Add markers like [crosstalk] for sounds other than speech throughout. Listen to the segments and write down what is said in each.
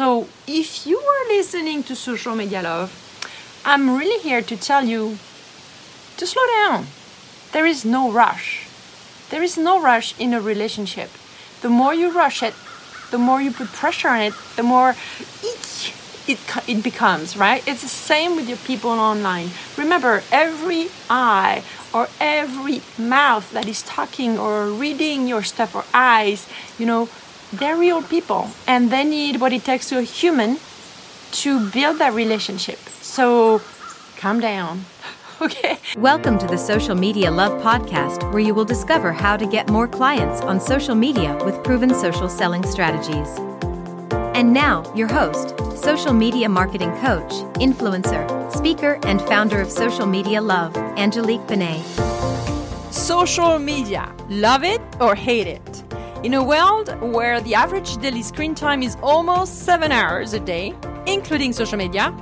So if you are listening to Social Media Love, I'm really here to tell you to slow down. There is no rush. There is no rush in a relationship. The more you rush it, the more you put pressure on it, the more it, it, it becomes, right? It's the same with your people online. Remember, every eye or every mouth that is talking or reading your stuff or eyes, you know, they're real people and they need what it takes to a human to build that relationship. So calm down. [laughs] Okay. Welcome to the Social Media Love Podcast, where you will discover how to get more clients on social media with proven social selling strategies. And now, your host, social media marketing coach, influencer, speaker, and founder of Social Media Love, Angelique Benet. Social media, love it or hate it? In a world where the average daily screen time is almost seven hours a day, including social media,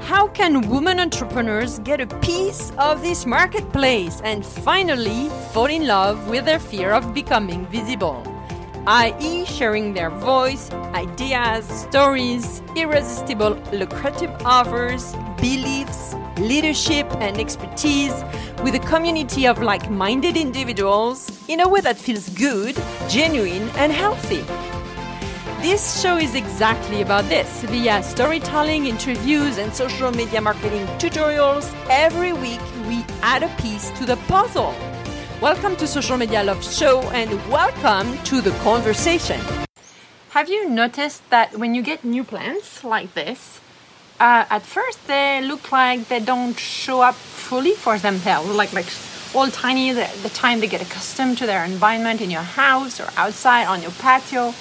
how can women entrepreneurs get a piece of this marketplace and finally fall in love with their fear of becoming visible? i.e., sharing their voice, ideas, stories, irresistible lucrative offers, beliefs, leadership, and expertise with a community of like minded individuals in a way that feels good, genuine, and healthy. This show is exactly about this. Via storytelling, interviews, and social media marketing tutorials, every week we add a piece to the puzzle. Welcome to Social Media Love Show and welcome to the conversation. Have you noticed that when you get new plants like this, uh, at first they look like they don't show up fully for themselves, like like all tiny the, the time they get accustomed to their environment in your house or outside on your patio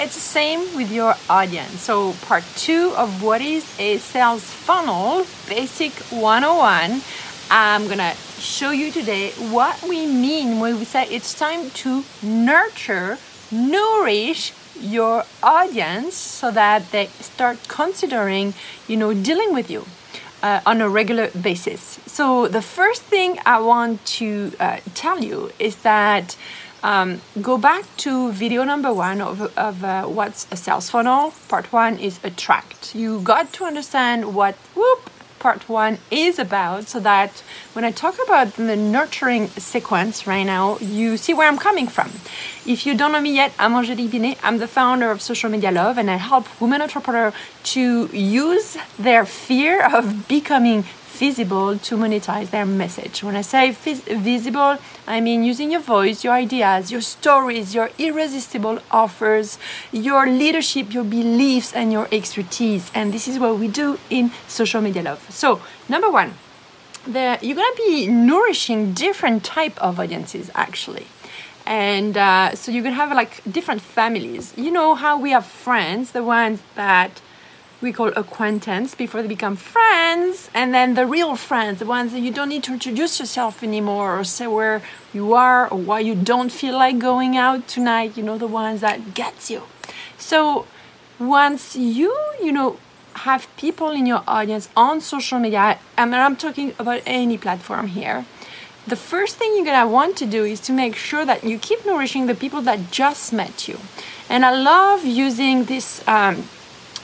it's the same with your audience. So, part two of what is a sales funnel, basic 101. I'm gonna show you today what we mean when we say it's time to nurture, nourish your audience so that they start considering, you know, dealing with you. Uh, on a regular basis. So, the first thing I want to uh, tell you is that um, go back to video number one of, of uh, what's a sales funnel. Part one is attract. You got to understand what whoop part one is about so that when I talk about the nurturing sequence right now, you see where I'm coming from. If you don't know me yet, I'm Angelique Binet. I'm the founder of Social Media Love and I help women entrepreneurs to use their fear of becoming visible to monetize their message. When I say vis- visible, I mean using your voice, your ideas, your stories, your irresistible offers, your leadership, your beliefs, and your expertise. And this is what we do in social media love. So, number one, the, you're gonna be nourishing different type of audiences actually and uh, so you can have like different families you know how we have friends the ones that we call acquaintance before they become friends and then the real friends the ones that you don't need to introduce yourself anymore or say where you are or why you don't feel like going out tonight you know the ones that gets you. So once you you know have people in your audience on social media mean, i'm talking about any platform here the first thing you're gonna want to do is to make sure that you keep nourishing the people that just met you. And i love using this um,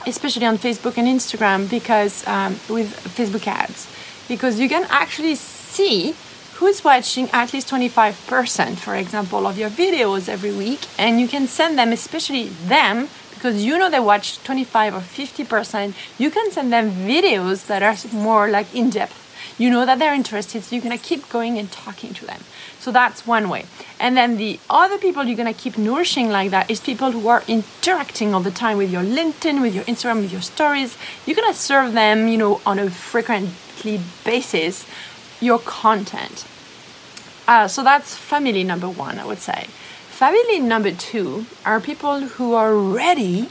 especially on Facebook and Instagram, because um, with Facebook ads, because you can actually see who's watching at least 25%, for example, of your videos every week, and you can send them, especially them, because you know they watch 25 or 50%, you can send them videos that are more like in depth. You know that they're interested, so you're gonna keep going and talking to them. So that's one way. And then the other people you're gonna keep nourishing like that is people who are interacting all the time with your LinkedIn, with your Instagram, with your stories. You're gonna serve them, you know, on a frequently basis your content. Uh, so that's family number one, I would say. Family number two are people who are ready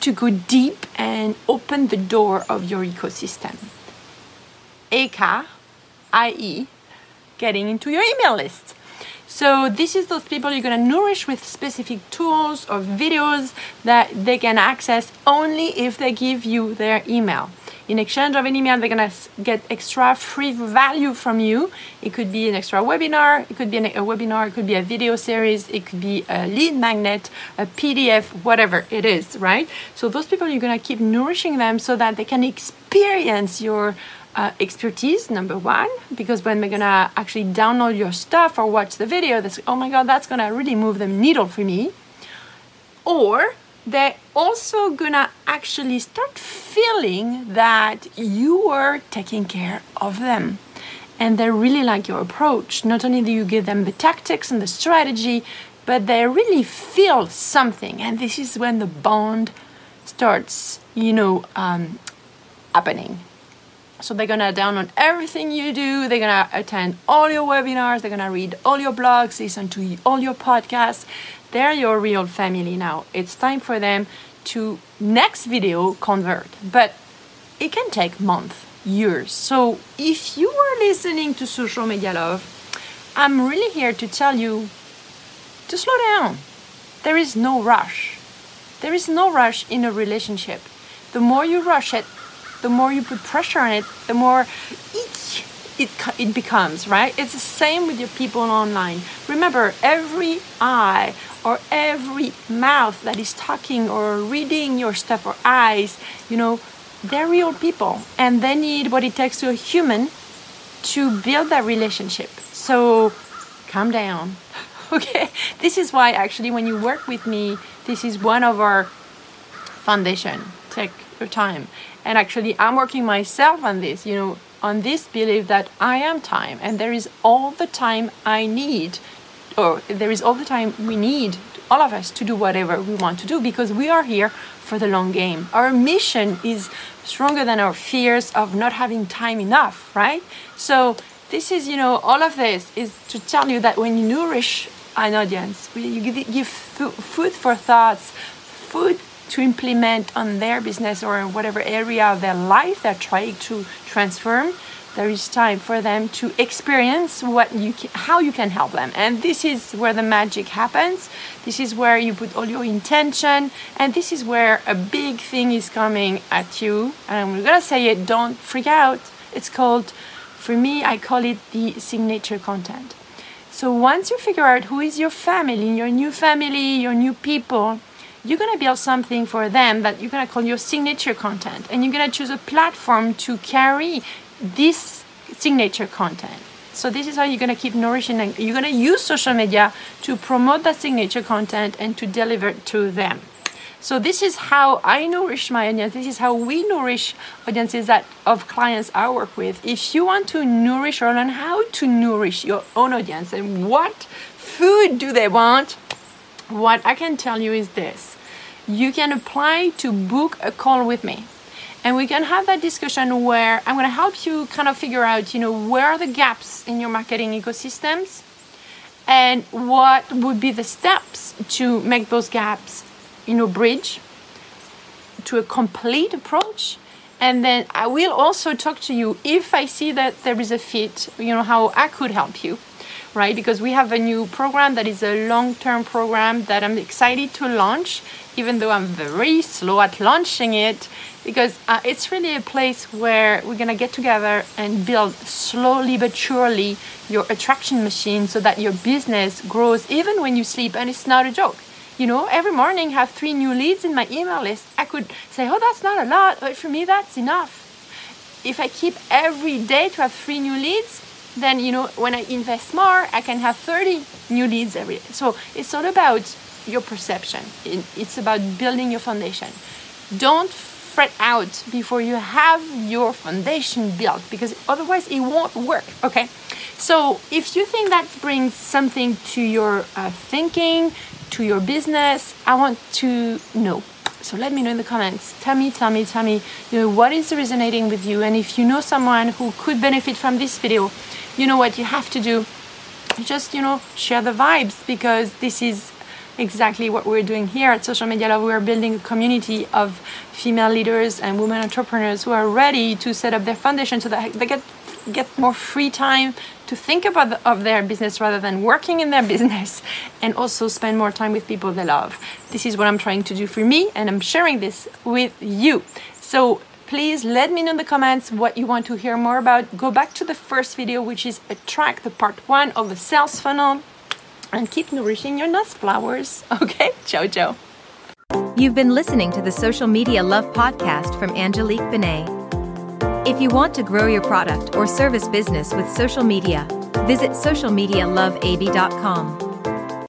to go deep and open the door of your ecosystem. AKA, i.e., getting into your email list. So this is those people you're gonna nourish with specific tools or videos that they can access only if they give you their email. In exchange of an email, they're gonna get extra free value from you. It could be an extra webinar, it could be a webinar, it could be a video series, it could be a lead magnet, a PDF, whatever it is, right? So those people, you're gonna keep nourishing them so that they can experience your uh, expertise number one because when they're gonna actually download your stuff or watch the video say oh my god that's gonna really move the needle for me. Or they're also gonna actually start feeling that you are taking care of them. And they really like your approach. Not only do you give them the tactics and the strategy but they really feel something. And this is when the bond starts you know um, happening so they're gonna download everything you do. They're gonna attend all your webinars. They're gonna read all your blogs, listen to all your podcasts. They're your real family now. It's time for them to next video convert, but it can take months, years. So if you are listening to Social Media Love, I'm really here to tell you to slow down. There is no rush. There is no rush in a relationship. The more you rush it, the more you put pressure on it, the more it, it, becomes, right? It's the same with your people online. Remember, every eye or every mouth that is talking or reading your stuff or eyes, you know, they're real people and they need what it takes to a human to build that relationship. So calm down. [laughs] okay? This is why actually when you work with me, this is one of our foundation. Take your time. And actually i'm working myself on this you know on this belief that i am time and there is all the time i need or there is all the time we need all of us to do whatever we want to do because we are here for the long game. Our mission is stronger than our fears of not having time enough right? So this is you know all of this is to tell you that when you nourish an audience you give, give food for thoughts food to implement on their business or whatever area of their life they're trying to transform there is time for them to experience what you can, how you can help them. And this is where the magic happens. This is where you put all your intention. And this is where a big thing is coming at you. And i'm gonna say it don't freak out. It's called for me i call it the signature content. So once you figure out who is your family your new family your new people you're going to build something for them that you're going to call your signature content and you're going to choose a platform to carry this signature content so this is how you're going to keep nourishing and you're going to use social media to promote that signature content and to deliver it to them so this is how I nourish my audience. This is how we nourish audiences that of clients I work with. If you want to nourish or learn how to nourish your own audience and what food do they want, what I can tell you is this you can apply to book a call with me. And we can have that discussion where i'm going to help you kind of figure out you know where are the gaps in your marketing ecosystems and what would be the steps to make those gaps you know bridge to a complete approach. And then i will also talk to you if i see that there is a fit you know how i could help you right? Because we have a new program that is a long-term program that i'm excited to launch even though I'm very slow at launching it, because uh, it's really a place where we're gonna get together and build slowly but surely your attraction machine so that your business grows even when you sleep. And it's not a joke. You know, every morning I have three new leads in my email list. I could say, oh, that's not a lot, but for me, that's enough. If I keep every day to have three new leads, then you know when I invest more, I can have 30 new leads every day. So it's all about your perception. It's about building your foundation. Don't fret out before you have your foundation built because otherwise it won't work. Okay. So if you think that brings something to your uh, thinking, to your business, I want to know. So let me know in the comments. Tell me, tell me, tell me, you know, what is resonating with you. And if you know someone who could benefit from this video, you know what you have to do. Just, you know, share the vibes because this is exactly what we're doing here at Social Media Love. We're building a community of female leaders and women entrepreneurs who are ready to set up their foundation so that they get get more free time to think about the, of their business rather than working in their [laughs] business and also spend more time with people they love. This is what I'm trying to do for me and I'm sharing this with you. So Please let me know in the comments what you want to hear more about. Go back to the first video, which is attract the part one of the sales funnel, and keep nourishing your nuts flowers. [laughs] Okay, ciao, ciao. You've been listening to the Social Media Love podcast from Angelique Benet. If you want to grow your product or service business with social media, visit socialmedialoveab.com.